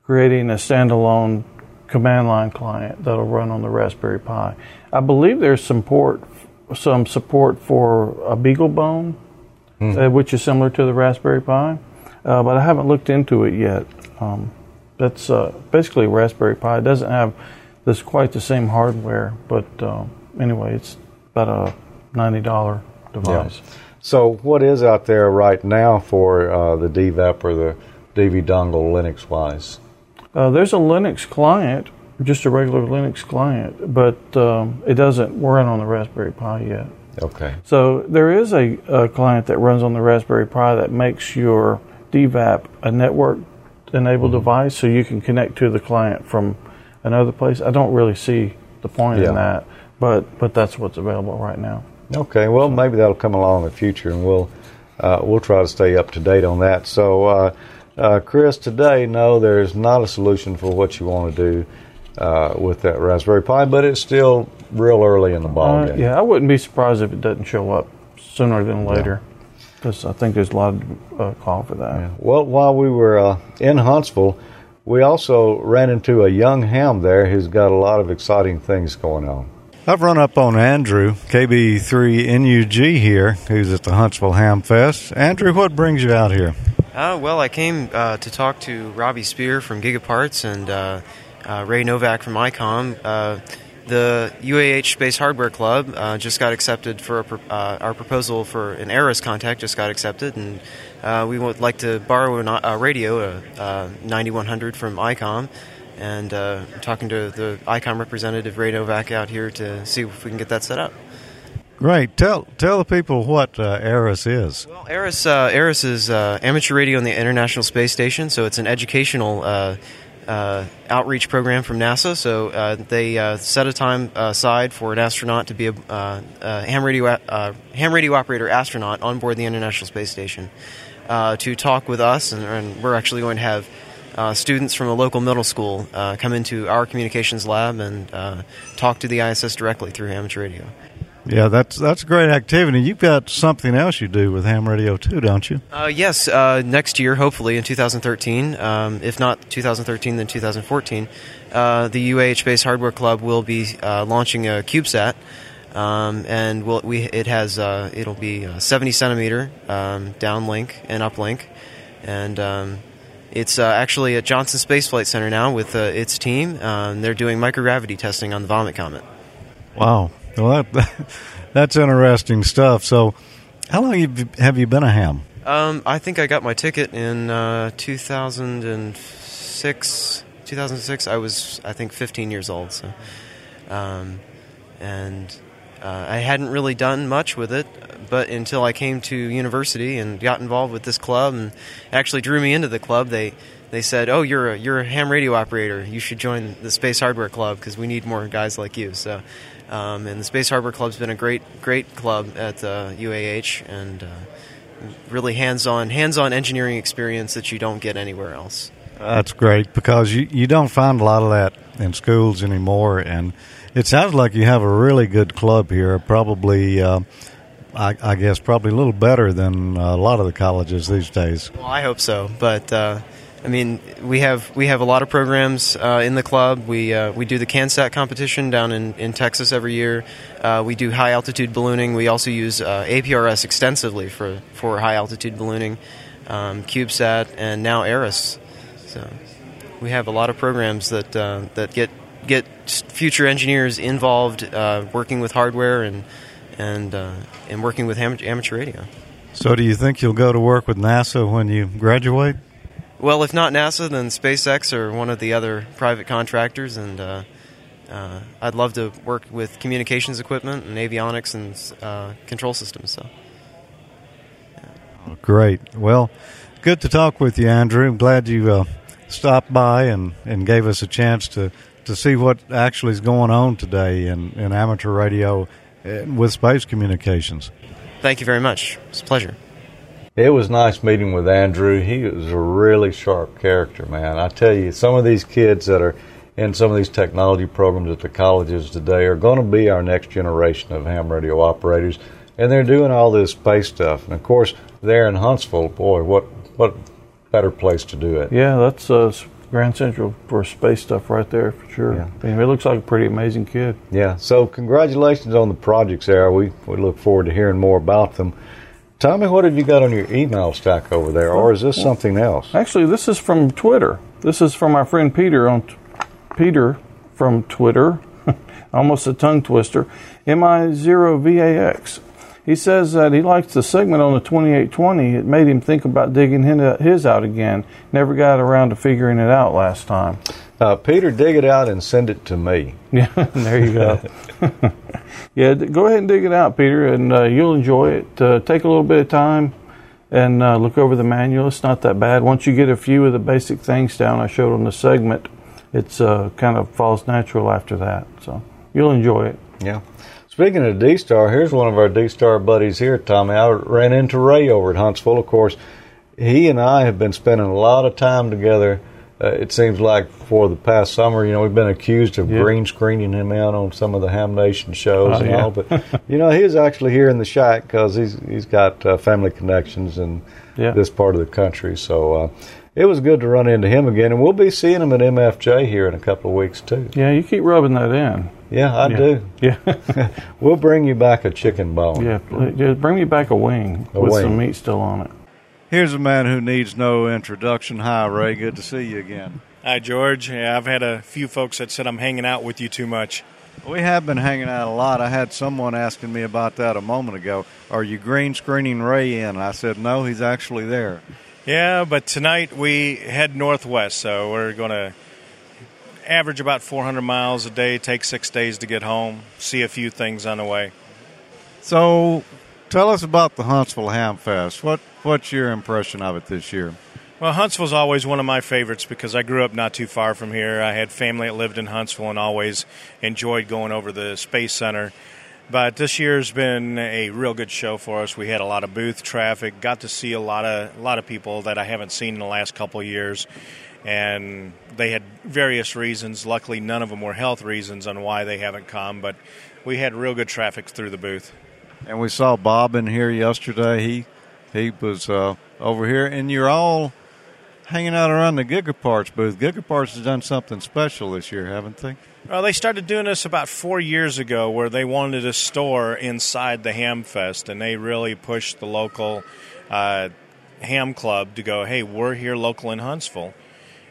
creating a standalone command line client that'll run on the Raspberry Pi. I believe there's support, some support for a BeagleBone, uh, which is similar to the Raspberry Pi, uh, but I haven't looked into it yet. Um, that's uh, basically a Raspberry Pi. It doesn't have this quite the same hardware, but uh, anyway, it's about a ninety dollar device. So, what is out there right now for uh, the DVAP or the DV dongle Linux wise? Uh, there's a Linux client, just a regular Linux client, but um, it doesn't run on the Raspberry Pi yet. Okay. So there is a, a client that runs on the Raspberry Pi that makes your DVAP a network enabled device, so you can connect to the client from another place. I don't really see the point Yeah. in that, but but that's what's available right now. Okay. Well, maybe that'll come along in the future, and we'll uh, we'll try to stay up to date on that. So, uh, uh, Chris, today, no, there's not a solution for what you want to do uh, with that Raspberry Pi, but it's still real early in the ball Uh, game. yeah, I wouldn't be surprised if it doesn't show up sooner than later, because I think there's a lot of uh, call for that. Well, while we were uh, in Huntsville, we also ran into a young ham there who's got a lot of exciting things going on. I've run up on Andrew, KB3NUG here, who's at the Huntsville Ham Fest. Andrew, what brings you out here? Uh, well, I came uh, to talk to Robbie Spear from Gigaparts and uh, uh, Ray Novak from ICOM. Uh, the UAH Space Hardware Club uh, just got accepted for a, pro- uh, our proposal for an ARISS contact. Just got accepted, and uh, we would like to borrow an, a radio, a, a 9100 from ICOM. And uh, I'm talking to the ICOM representative Ray Novak out here to see if we can get that set up. Great. Tell tell the people what uh, ARISS is. Well, ARISS, uh, ARISS is uh, amateur radio on the International Space Station, so it's an educational uh, outreach program from NASA. So uh, they uh, set a time aside for an astronaut to be a, uh, a ham radio uh, ham radio operator astronaut on board the International Space Station uh, to talk with us, and, and we're actually going to have. Students from a local middle school come into our communications lab and talk to the ISS directly through amateur radio. Yeah, that's that's a great activity. You've got something else you do with ham radio too, don't you? Uh, yes, uh, next year, hopefully in 2013. Um, if not 2013, then 2014. Uh, the UAH Space Hardware Club will be uh, launching a CubeSat, um, and we'll, we it has uh, it'll be uh, 70 centimeter um, downlink and uplink, and um, it's uh, actually at Johnson Space Flight Center now with uh, its team. Um, they're doing microgravity testing on the Vomit Comet. Wow. Well, that, that's interesting stuff. So, how long have you, been a ham? Um, I think I got my ticket in uh, 2006. 2006. I was, I think, 15 years old. So, um, and uh, I hadn't really done much with it, but until I came to university and got involved with this club, and actually drew me into the club. They they said, "Oh, you're a, you're a ham radio operator. You should join the Space Hardware Club because we need more guys like you." So. Um, and the Space Hardware Club's been a great, great club at uh, UAH, and uh, really hands-on, hands-on engineering experience that you don't get anywhere else. That's great because you, you don't find a lot of that in schools anymore, and it sounds like you have a really good club here. Probably, uh, I, I guess, probably a little better than a lot of the colleges these days. Well, I hope so, but uh, I mean, we have we have a lot of programs uh, in the club. We uh, we do the CanSat competition down in, in Texas every year. Uh, we do high altitude ballooning. We also use uh, APRS extensively for for high altitude ballooning, um, CubeSat, and now ARISS. So we have a lot of programs that uh, that get get future engineers involved, uh, working with hardware and and and working with amateur radio. So, do you think you'll go to work with NASA when you graduate? Well, if not NASA, then SpaceX or one of the other private contractors, and uh, uh, I'd love to work with communications equipment and avionics and uh, control systems. So. Oh, great. Well, good to talk with you, Andrew. I'm glad you uh, stopped by and, and gave us a chance to, to see what actually is going on today in, in amateur radio uh, with space communications. Thank you very much. It's a pleasure. It was nice meeting with Andrew. He was a really sharp character, man. I tell you, some of these kids that are in some of these technology programs at the colleges today are going to be our next generation of ham radio operators, and they're doing all this space stuff. And of course, there in Huntsville, boy, what what better place to do it? Yeah, that's uh, Grand Central for space stuff right there for sure. Yeah. I mean, it looks like a pretty amazing kid. Yeah. So congratulations on the projects, there. We we look forward to hearing more about them. Tommy, what have you got on your email stack over there, or is this something else? Actually, this is from Twitter. This is from our friend Peter on t- Peter from Twitter. Almost a tongue twister. Mi0VAX. He says that he likes the segment on the 2820. It made him think about digging his out again. Never got around to figuring it out last time. Uh, Peter, dig it out and send it to me. Yeah, there you go. yeah, go ahead and dig it out, Peter, and uh, you'll enjoy it. Uh, take a little bit of time and uh, look over the manual. It's not that bad. Once you get a few of the basic things down, I showed on the segment, it's uh, kind of falls natural after that. So you'll enjoy it. Yeah. Speaking of D Star, here's one of our D Star buddies here, Tommy. I ran into Ray over at Huntsville. Of course, he and I have been spending a lot of time together uh, it seems like for the past summer, you know, we've been accused of Yeah. green screening him out on some of the Ham Nation shows Oh, and yeah. all. But you know, he's actually here in the shack because he's he's got uh, family connections in Yeah. this part of the country. So uh, it was good to run into him again, and we'll be seeing him at MFJ here in a couple of weeks too. Yeah, you keep rubbing that in. Yeah, I Yeah. do. Yeah, We'll bring you back a chicken bone. yeah. Just bring me back a wing A with wing. some meat still on it. Here's a man who needs no introduction. Hi, Ray. Good to see you again. Hi, George. Yeah, I've had a few folks that said I'm hanging out with you too much. We have been hanging out a lot. I had someone asking me about that a moment ago. Are you green screening Ray in? I said, no, he's actually there. Yeah, but tonight we head northwest, so we're going to average about 400 miles a day, take six days to get home, see a few things on the way. So tell us about the Huntsville Ham Fest. What, what's your impression of it this year? Well, Huntsville's always one of my favorites because I grew up not too far from here. I had family that lived in Huntsville and always enjoyed going over the Space Center. But this year's been a real good show for us. We had a lot of booth traffic, got to see a lot of a lot of people that I haven't seen in the last couple years, and they had various reasons. Luckily, none of them were health reasons on why they haven't come, but we had real good traffic through the booth. And we saw Bob in here yesterday. He he was uh, over here, and you're all hanging out around the Gigaparts booth. Gigaparts has done something special this year, haven't they? Well, they started doing this about four years ago, where they wanted a store inside the Ham Fest, and they really pushed the local uh, ham club to go, "Hey, we're here local in Huntsville."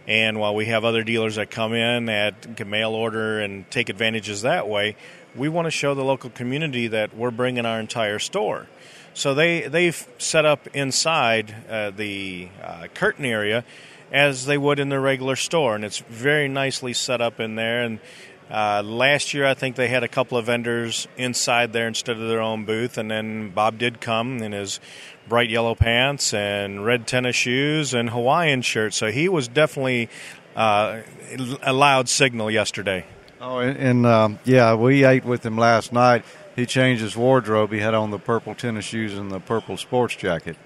And while we have other dealers that come in that can mail order and take advantages that way, we want to show the local community that we're bringing our entire store. So they they've set up inside uh, the uh, curtain area as they would in their regular store, and it's very nicely set up in there. And uh, last year, I think they had a couple of vendors inside there instead of their own booth, and then Bob did come in his bright yellow pants and red tennis shoes and Hawaiian shirt. So he was definitely uh, a loud signal yesterday. Oh, and, and um, yeah, we ate with him last night. He changed his wardrobe. He had on the purple tennis shoes and the purple sports jacket.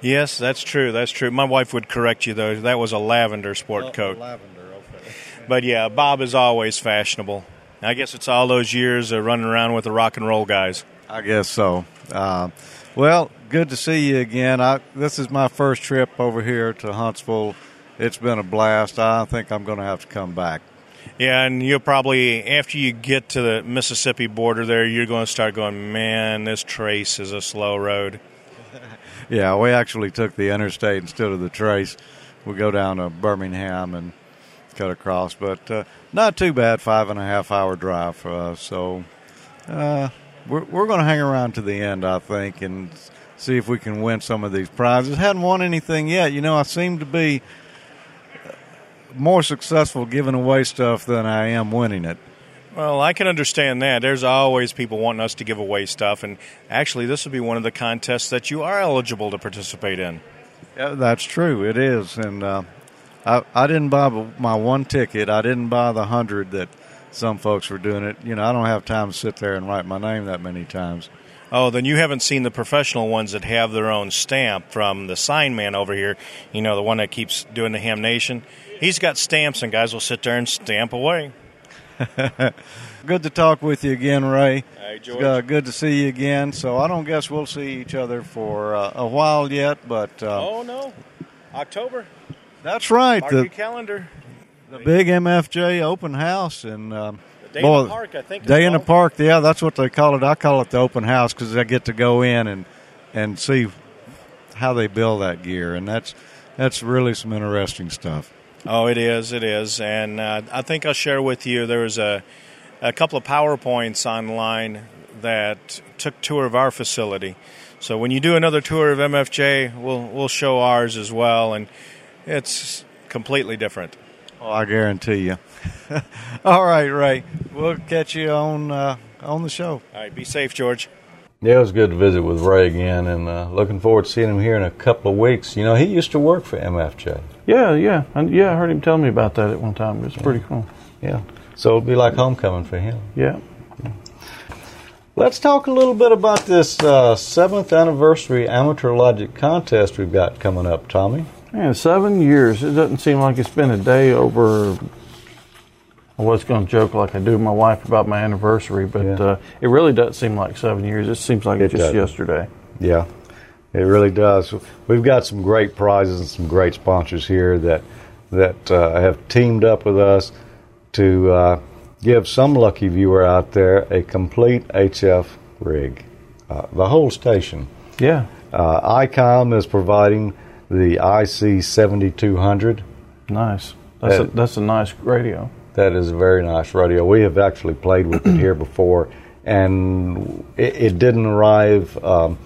Yes, that's true. That's true. My wife would correct you though. That was a lavender sport coat. Lavender. But yeah, Bob is always fashionable. I guess it's all those years of running around with the rock and roll guys. I guess so. Uh, well, good to see you again. I, this is my first trip over here to Huntsville. It's been a blast. I think I'm going to have to come back. Yeah, and you'll probably after you get to the Mississippi border there, you're going to start going, man, this trace is a slow road. Yeah, we actually took the interstate instead of the trace. We go down to Birmingham and cut across, but uh, not too bad. Five and a half hour drive for us. So uh, we're we're going to hang around to the end, I think, and see if we can win some of these prizes. Hadn't won anything yet. You know, I seem to be more successful giving away stuff than I am winning it. Well, I can understand that. There's always people wanting us to give away stuff, and actually, this will be one of the contests that you are eligible to participate in. Yeah, that's true. It is, and uh, I I didn't buy my one ticket. I didn't buy the hundred that some folks were doing it. You know, I don't have time to sit there and write my name that many times. Oh, then you haven't seen the professional ones that have their own stamp from the sign man over here. You know, the one that keeps doing the Ham Nation. He's got stamps, and guys will sit there and stamp away. good to talk with you again, Ray. Hey, George. Uh, good to see you again. So I don't guess we'll see each other for uh, a while yet, but uh, oh no, October. That's right. Mark the, calendar. The big MFJ open house and. Um, Day boy, in the park, I think. Day in the park, yeah, that's what they call it. I call it the open house because I get to go in and and see how they build that gear, and that's that's really some interesting stuff. Oh, it is, it is, and uh, I think I'll share with you. There was a a couple of powerpoints online that took tour of our facility. So when you do another tour of MFJ, we'll we'll show ours as well, and it's completely different. Oh, I guarantee you. All right, Ray. We'll catch you on uh, on the show. All right, be safe, George. Yeah, it was good to visit with Ray again, and uh, looking forward to seeing him here in a couple of weeks. You know, he used to work for MFJ. Yeah, yeah, and yeah. I heard him tell me about that at one time. It was yeah. pretty cool. Yeah, so it'll be like homecoming for him. Yeah. Let's talk a little bit about this uh, seventh anniversary amateur logic contest we've got coming up, Tommy. Man, seven years. It doesn't seem like it's been a day over. I was going to joke like I do with my wife about my anniversary, but yeah. uh, it really does seem like seven years. It seems like it just does. yesterday. Yeah, it really does. We've got some great prizes and some great sponsors here that that uh, have teamed up with us to uh, give some lucky viewer out there a complete HF rig, uh, the whole station. Yeah. Uh, ICOM is providing the IC 7200. Nice. That's, that, a, that's a nice radio. That is a very nice radio. We have actually played with it here before, and it, it didn't arrive um,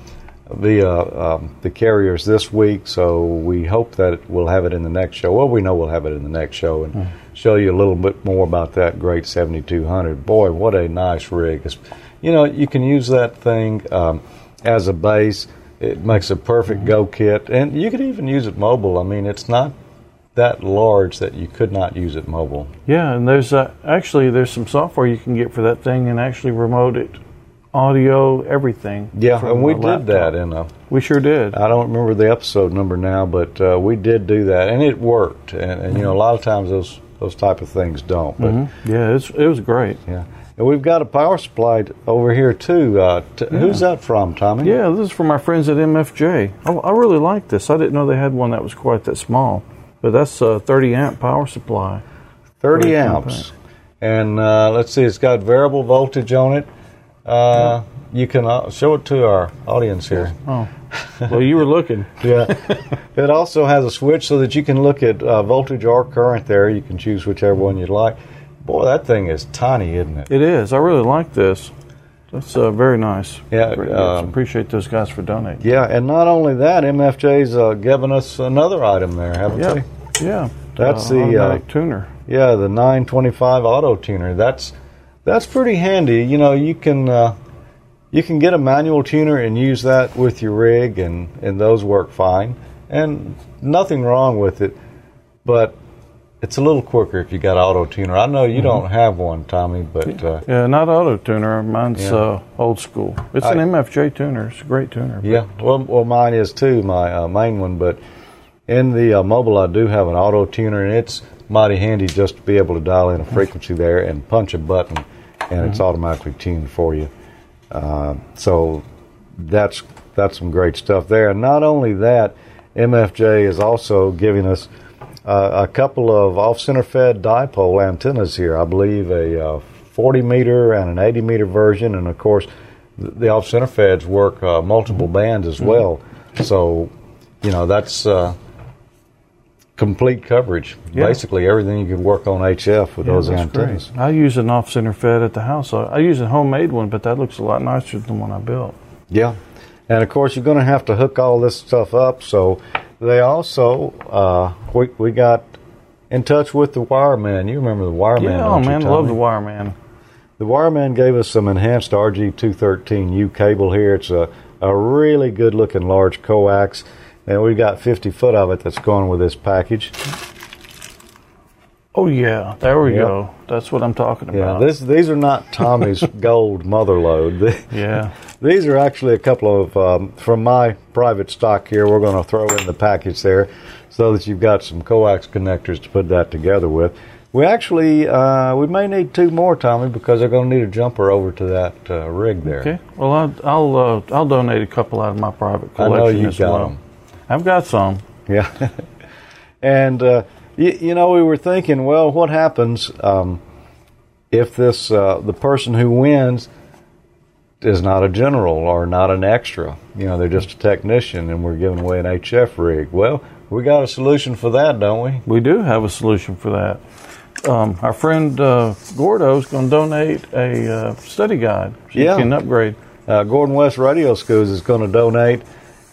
via um, the carriers this week, so we hope that we'll have it in the next show. Well, we know we'll have it in the next show and mm. show you a little bit more about that great 7200. Boy, what a nice rig. It's, you know, you can use that thing um, as a base it makes a perfect mm-hmm. go kit, and you could even use it mobile. I mean, it's not that large that you could not use it mobile. Yeah, and there's uh, actually there's some software you can get for that thing and actually remote it, audio, everything. Yeah, and we did that in a. We sure did. I don't remember the episode number now, but uh, we did do that, and it worked. And, and you know, a lot of times those those type of things don't. But mm-hmm. yeah, it's, it was great. Yeah. And we've got a power supply over here too. Uh, t- yeah. Who's that from, Tommy? Yeah, this is from our friends at MFJ. I, I, really like this. I didn't know they had one that was quite that small, but that's a 30 amp power supply. 30 amps, and uh, let's see, it's got variable voltage on it. Uh, yeah. You can uh, show it to our audience here. Oh, well, you were looking. yeah. It also has a switch so that you can look at uh, voltage or current there. You can choose whichever one you'd like. Boy, that thing is tiny, isn't it? It is. I really like this. That's uh, very nice. Yeah, um, appreciate those guys for donating. Yeah, and not only that, MFJ's uh, given us another item there, haven't yeah. they? Yeah, that's uh, the uh, tuner. Yeah, the 925 auto tuner. That's that's pretty handy. You know, you can uh, you can get a manual tuner and use that with your rig, and and those work fine, and nothing wrong with it. But it's a little quicker if you got auto tuner. I know you mm-hmm. don't have one, Tommy, but uh, yeah, not auto tuner. Mine's yeah. uh, old school. It's I, an MFJ tuner. It's a great tuner. Yeah, well, well, mine is too, my uh, main one. But in the uh, mobile, I do have an auto tuner, and it's mighty handy just to be able to dial in a frequency there and punch a button, and mm-hmm. it's automatically tuned for you. Uh, so that's that's some great stuff there. And not only that, MFJ is also giving us uh, a couple of off-center fed dipole antennas here. I believe a uh, 40 meter and an 80 meter version, and of course, the, off-center feds work uh, multiple bands as well. So, you know, that's uh, complete coverage. Yeah. Basically, everything you can work on HF with yeah, those antennas. Great. I use an off-center fed at the house. I, I use a homemade one, but that looks a lot nicer than the one I built. Yeah. And of course, you're going to have to hook all this stuff up. So they also, uh, we, we got in touch with the Wireman. You remember the Wireman? Yeah, oh man, love the Wireman. The Wireman gave us some enhanced RG213U cable here. It's a, a really good looking large coax, and we've got 50 foot of it that's going with this package. Oh yeah, there we Yep. go. That's what I'm talking Yeah, about. this, these are not Tommy's gold mother load. Yeah, These are actually a couple of um, from my private stock here. We're going to throw in the package there, so that you've got some coax connectors to put that together with. We actually uh, we may need two more, Tommy, because they're going to need a jumper over to that uh, rig there. okay. Well, I'll I'll, uh, I'll donate a couple out of my private I know collection as got well. 'em. I've got some. Yeah. and, uh, you, you know, we were thinking, well, what happens um, if this, uh, the person who wins is not a general or not an extra? You know, they're just a technician and we're giving away an HF rig. Well, we got a solution for that, don't we? We do have a solution for that. Um, our friend uh, Gordo is going to donate a uh, study guide. So Yeah. you can upgrade. Uh, Gordon West Radio Schools is going to donate.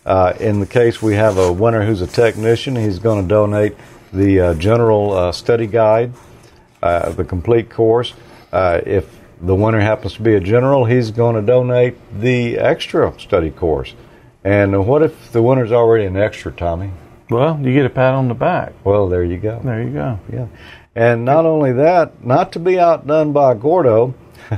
Uh, in the case we have a winner who's a technician, he's going to donate the uh, general uh, study guide, uh, the complete course. Uh, if the winner happens to be a general, he's going to donate the extra study course. And what if the winner's already an extra, Tommy? Well, you get a pat on the back. Well, there you go. There you go. Yeah. And not only that, not to be outdone by Gordo,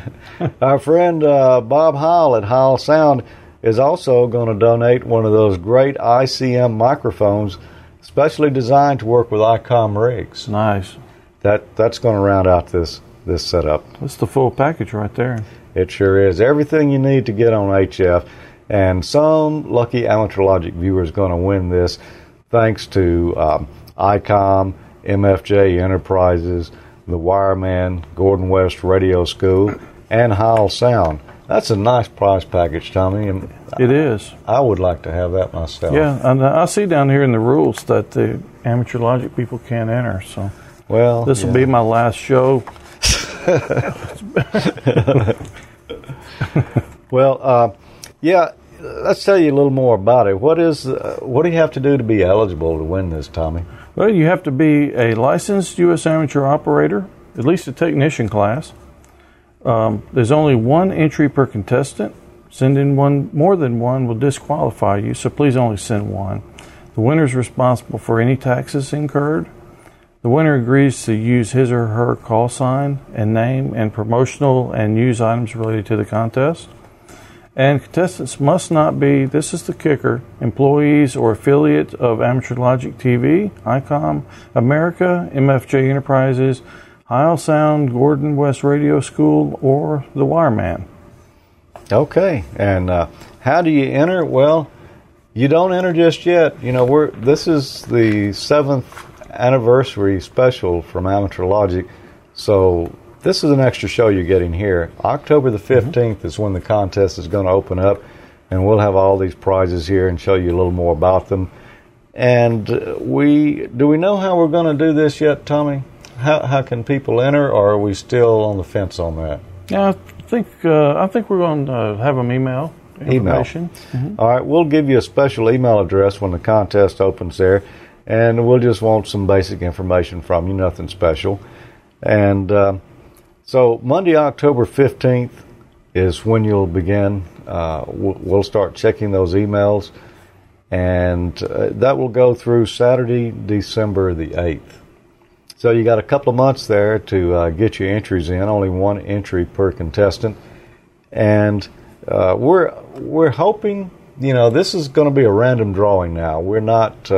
our friend uh, Bob Heil at Heil Sound is also going to donate one of those great ICM microphones, specially designed to work with ICOM rigs. Nice. That that's going to round out this this setup. That's the full package right there. It sure is everything you need to get on HF, and some lucky amateur logic viewer is going to win this, thanks to um, ICOM, MFJ Enterprises, the Wireman, Gordon West Radio School, and Heil Sound. That's a nice prize package, Tommy, and It is. I would like to have that myself. Yeah, and I see down here in the rules that the amateur logic people can't enter. So Well, this will yeah. be my last show. Well, uh, yeah. Let's tell you a little more about it. What is uh, what do you have to do to be eligible to win this, Tommy? Well, you have to be a licensed U.S. amateur operator, at least a technician class. Um, there's only one entry per contestant. Sending one more than one will disqualify you, so please only send one. The winner is responsible for any taxes incurred. The winner agrees to use his or her call sign and name and promotional and news items related to the contest. And contestants must not be, this is the kicker, employees or affiliate of Amateur Logic TV, ICOM, America, MFJ Enterprises, Heil Sound, Gordon West Radio School, or The Wireman. Okay, and uh, how do you enter? Well, you don't enter just yet. You know, we're this is the seventh anniversary special from Amateur Logic, so this is an extra show you're getting here. October the 15th is when the contest is going to open up, and we'll have all these prizes here and show you a little more about them. And uh, we do we know how we're going to do this yet, Tommy? How how can people enter, or are we still on the fence on that? Yeah, I think uh, I think we're going to have them email Email. information. All right, we'll give you a special email address when the contest opens there, and we'll just want some basic information from you, nothing special. And uh, so Monday, October 15th is when you'll begin. Uh, we'll, start checking those emails, and uh, that will go through Saturday, December the 8th. So you got a couple of months there to uh, get your entries in, only one entry per contestant. And uh, we're we're hoping, you know, this is going to be a random drawing now. We're not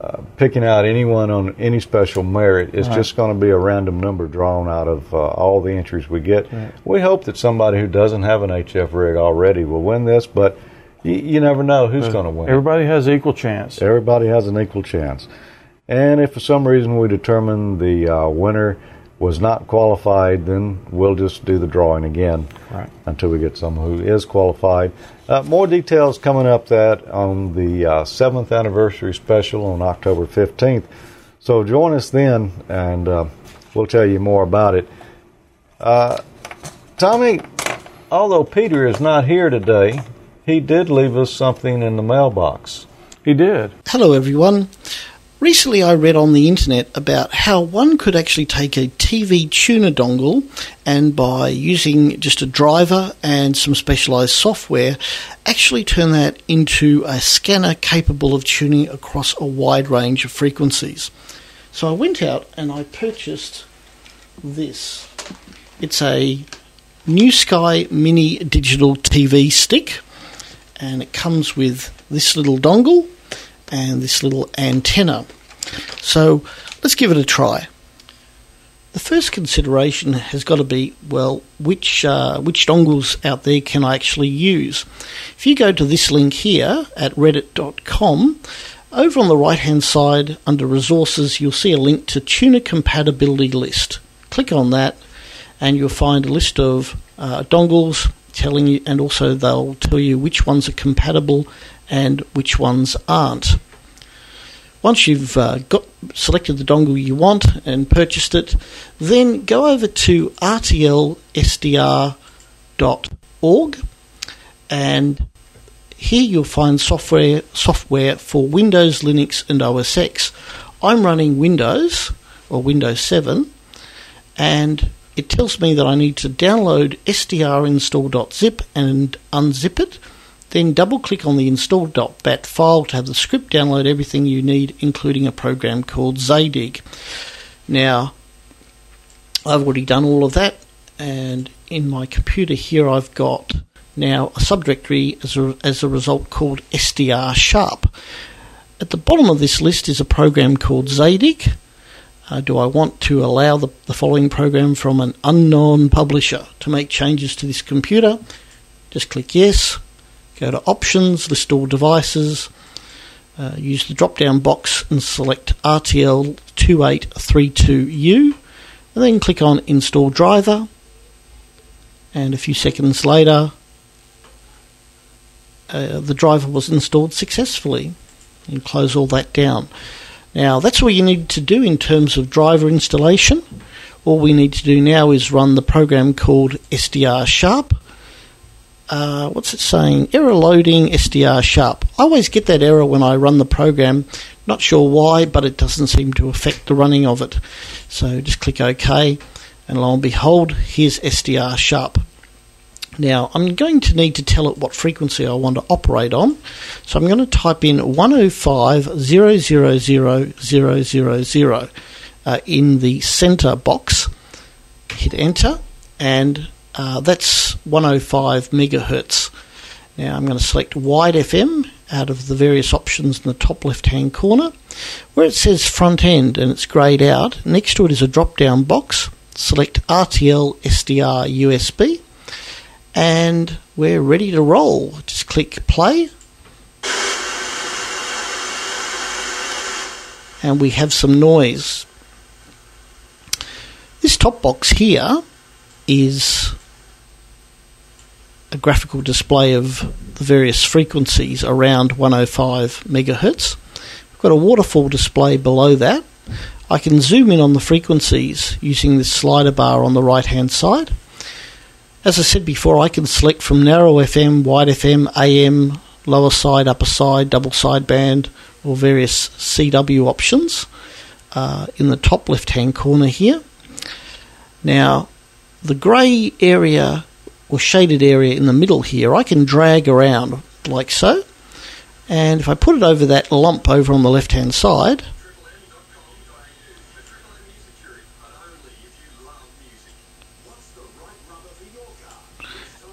uh, uh, picking out anyone on any special merit. is Right. just going to be a random number drawn out of uh, all the entries we get. We hope that somebody who doesn't have an HF rig already will win this, but you, you never know who's going to win. Everybody has equal chance. Everybody has an equal chance. And if for some reason we determine the uh, winner was not qualified, then we'll just do the drawing again Right. until we get someone who is qualified. Uh, more details coming up that on the uh, seventh anniversary special on October 15th. So join us then, and uh, we'll tell you more about it. Uh, Tommy, although Peter is not here today, he did leave us something in the mailbox. He did. Hello, everyone. Recently, I read on the internet about how one could actually take a TV tuner dongle and by using just a driver and some specialized software, actually turn that into a scanner capable of tuning across a wide range of frequencies. So I went out and I purchased this. It's a New Sky Mini Digital TV stick, and it comes with this little dongle and this little antenna. So let's give it a try. The first consideration has got to be well, which uh, which dongles out there can I actually use? If you go to this link here at reddit.com, over on the right hand side under resources, you'll see a link to tuner compatibility list. Click on that, and you'll find a list of uh, dongles telling you, and also they'll tell you which ones are compatible and which ones aren't. Once you've uh, got selected the dongle you want and purchased it, then go over to rtlsdr.org and here you'll find software software for Windows, Linux and OS X. I'm running Windows or Windows 7 and it tells me that I need to download sdr-install.zip and unzip it then double click on the install.bat file to have the script download everything you need, including a program called Zadig. Now, I've already done all of that, and in my computer here I've got now a subdirectory as a, as a result called SDR sharp. At the bottom of this list is a program called Zadig. Uh, do I want to allow the, the following program from an unknown publisher to make changes to this computer? Just click yes. Go to Options, list all devices, uh, use the drop down box and select RTL2832U, and then click on Install Driver. And a few seconds later, uh, the driver was installed successfully. And close all that down. Now, that's all you need to do in terms of driver installation. All we need to do now is run the program called SDR Sharp uh, what's it saying? Error loading SDR sharp. I always get that error when I run the program. Not sure why, but it doesn't seem to affect the running of it. So just click OK, and lo and behold, here's SDR sharp. Now I'm going to need to tell it what frequency I want to operate on. So I'm going to type in 105.000.000 uh, in the center box. Hit enter, and uh, that's 105 megahertz. Now I'm going to select wide FM out of the various options in the top left hand corner. Where it says front end and it's greyed out, next to it is a drop down box. Select RTL SDR USB and we're ready to roll. Just click play. And we have some noise. This top box here is a graphical display of the various frequencies around 105 megahertz. We've got a waterfall display below that. I can zoom in on the frequencies using this slider bar on the right hand side. As I said before, I can select from narrow FM, wide FM, AM, lower side, upper side, double side band, or various CW options uh, in the top left hand corner here. Now, the grey area or shaded area in the middle here, I can drag around like so. And if I put it over that lump over on the left hand side,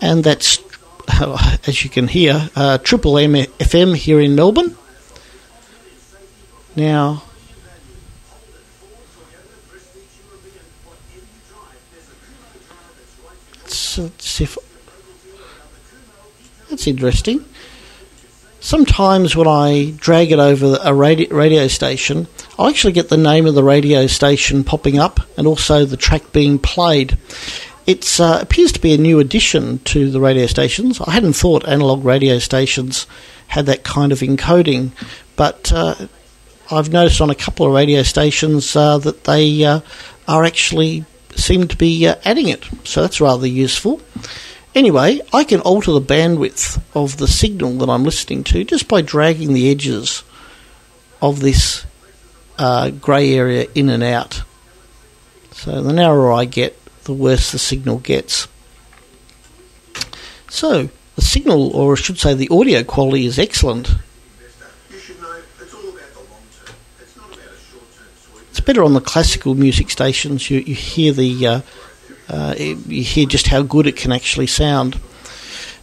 and that's, as you can hear, uh, Triple M FM here in Melbourne. Now, let's see if that's interesting. Sometimes when I drag it over a radio, radio station, I actually get the name of the radio station popping up and also the track being played. It uh, appears to be a new addition to the radio stations. I hadn't thought analog radio stations had that kind of encoding, but uh, I've noticed on a couple of radio stations uh, that they uh, are actually seem to be uh, adding it. So that's rather useful. Anyway, I can alter the bandwidth of the signal that I'm listening to just by dragging the edges of this uh, grey area in and out. So the narrower I get, the worse the signal gets. So the signal, or I should say the audio quality, is excellent. It's better on the classical music stations. You, you hear the uh, uh, you hear just how good it can actually sound.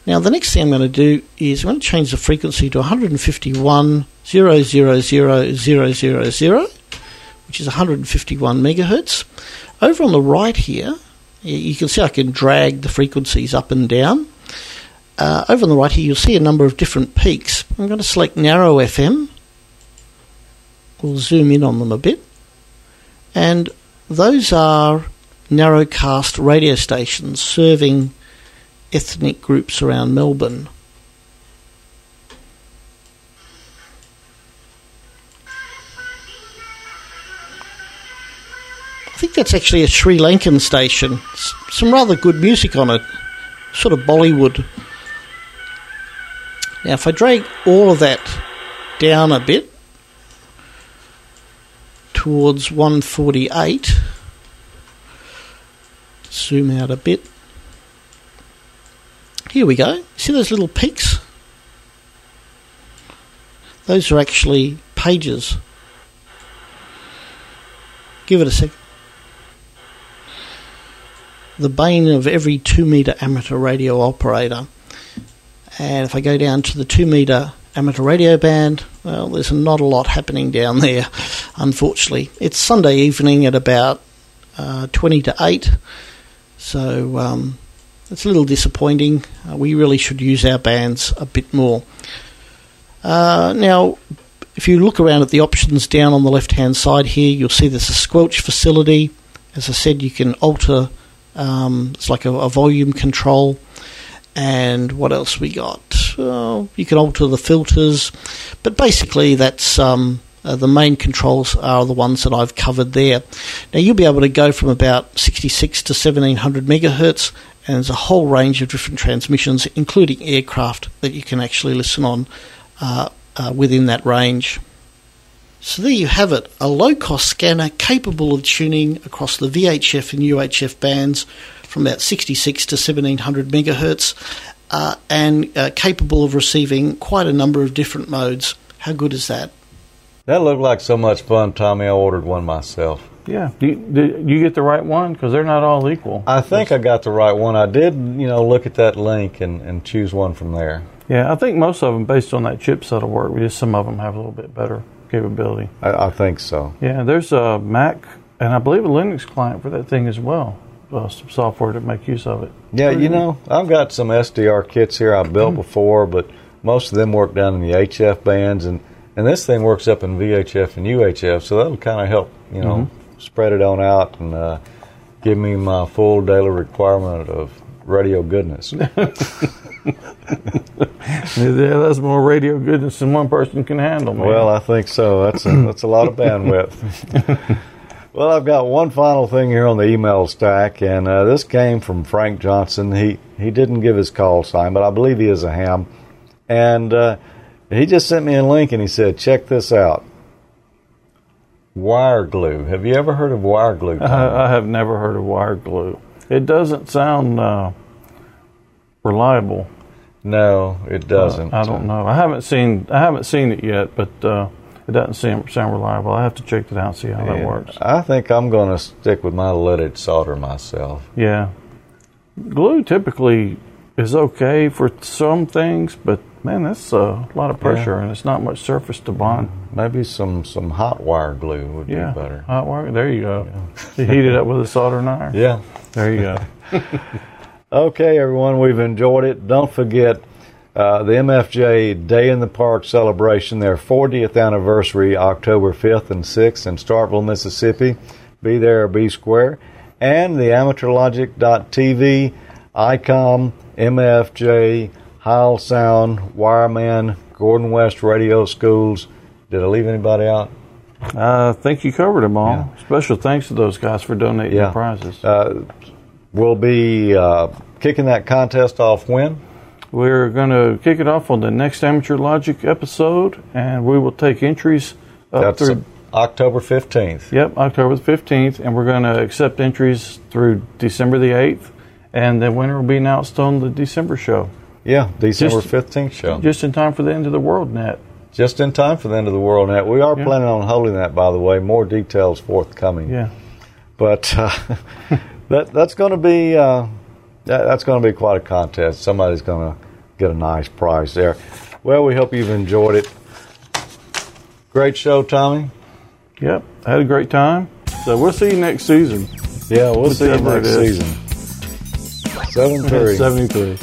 Now, the next thing I'm going to do is I'm going to change the frequency to 151.000.000, which is 151 megahertz. Over on the right here, you can see I can drag the frequencies up and down. Uh, over on the right here, you'll see a number of different peaks. I'm going to select narrow FM. We'll zoom in on them a bit. And those are narrowcast radio stations serving ethnic groups around Melbourne. I think that's actually a Sri Lankan station. S- some rather good music on it, sort of Bollywood. Now, if I drag all of that down a bit towards 148, zoom out a bit. Here we go. See those little peaks? Those are actually pages. Give it a sec. The bane of every two metre amateur radio operator. And if I go down to the two metre amateur radio band, well, there's not a lot happening down there, unfortunately. It's Sunday evening at about uh, 20 to 8. So um, it's a little disappointing. Uh, we really should use our bands a bit more. Uh, now, if you look around at the options down on the left hand side here, you'll see there's a squelch facility. As I said, you can alter, um, it's like a, a, volume control. And what else we got? Uh, you can alter the filters. But basically, that's. Um, uh, the main controls are the ones that I've covered there. Now you'll be able to go from about 66 to 1700 megahertz, and there's a whole range of different transmissions, including aircraft, that you can actually listen on uh, uh, within that range. So there you have it, a low-cost scanner capable of tuning across the VHF and UHF bands from about 66 to 1700 megahertz, uh, and uh, capable of receiving quite a number of different modes. How good is that? That looked like so much fun, Tommy. I ordered one myself. Yeah. Do you, did you get the right one? Because they're not all equal. I think I got the right one. I did, you know, look at that link and, and choose one from there. Yeah, I think most of them, based on that chipset, will work. Just some of them have a little bit better capability. I, I think so. Yeah, there's a Mac and I believe a Linux client for that thing as well. Uh, some software to make use of it. Yeah, you know, I've got some SDR kits here I've built mm-hmm. before, but most of them work down in the HF bands, and and this thing works up in VHF and UHF, so that'll kind of help, you know, mm-hmm. spread it on out and uh, give me my full daily requirement of radio goodness. yeah, that's more radio goodness than one person can handle. Man. Well, I think so. That's a, that's a lot of bandwidth. well, I've got one final thing here on the email stack, and uh, this came from Frank Johnson. He he didn't give his call sign, but I believe he is a ham, and. Uh, he just sent me a link and he said, check this out. Wire glue. Have you ever heard of wire glue? I, I, have never heard of wire glue. It doesn't sound uh, reliable. No, it doesn't. Uh, I don't know. I haven't seen I haven't seen it yet, but uh, it doesn't seem sound reliable. I have to check it out and see how yeah. that works. I think I'm going to stick with my leaded solder myself. Yeah, glue typically is okay for some things, but man, that's a lot of pressure, yeah. and it's not much surface to bond. Maybe some some hot wire glue would yeah. be better. Hot wire. There you go. Yeah. you heat it up with a soldering iron. Yeah. There you go. okay, everyone, we've enjoyed it. Don't forget. Uh, the MFJ Day in the Park celebration, their 40th anniversary, October 5th and 6th in Starkville, Mississippi. Be there be square. And the amateurlogic.tv, ICOM, MFJ, Heil Sound, Wireman, Gordon West Radio Schools. Did I leave anybody out? I think you covered them all. Yeah. Special thanks to those guys for donating yeah. the prizes. Uh, we'll be uh, kicking that contest off when? We're going to kick it off on the next Amateur Logic episode, and we will take entries up That's through. October 15th. Yep, October the 15th, and we're going to accept entries through December the 8th, and the winner will be announced on the December show. Yeah, December 15th show. Just in time for the end of the world net. Just in time for the end of the world net. We are Yeah. planning on holding that, by the way. More details forthcoming. Yeah. But uh, that that's going to be uh, that, that's going to be quite a contest. Somebody's going to get a nice prize there. Well, we hope you've enjoyed it. Great show, Tommy. Yep, I had a great time. So we'll see you next season. Yeah, we'll see you next season. Seven three. 73.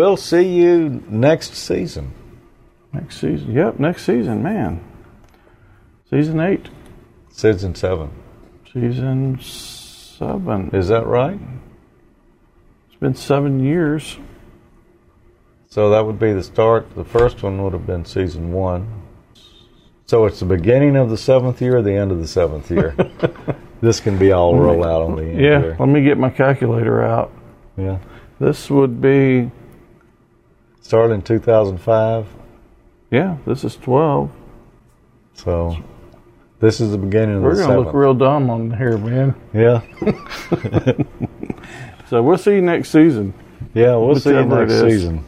We'll see you next season. Next season. Yep, next season, man. Season 8. Season seven. Season 7. Is that right? It's been seven years. So that would be the start. The first one would have been season one. So it's the beginning of the seventh year or the end of the seventh year. this can be all rolled out on the end. Yeah, here. let me get my calculator out. Yeah. This would be, Started in 2005. yeah, this is 12. So this is the beginning of We're the going to look real dumb on here, man. yeah. So we'll see you next season. Yeah, we'll see you Whichever next season.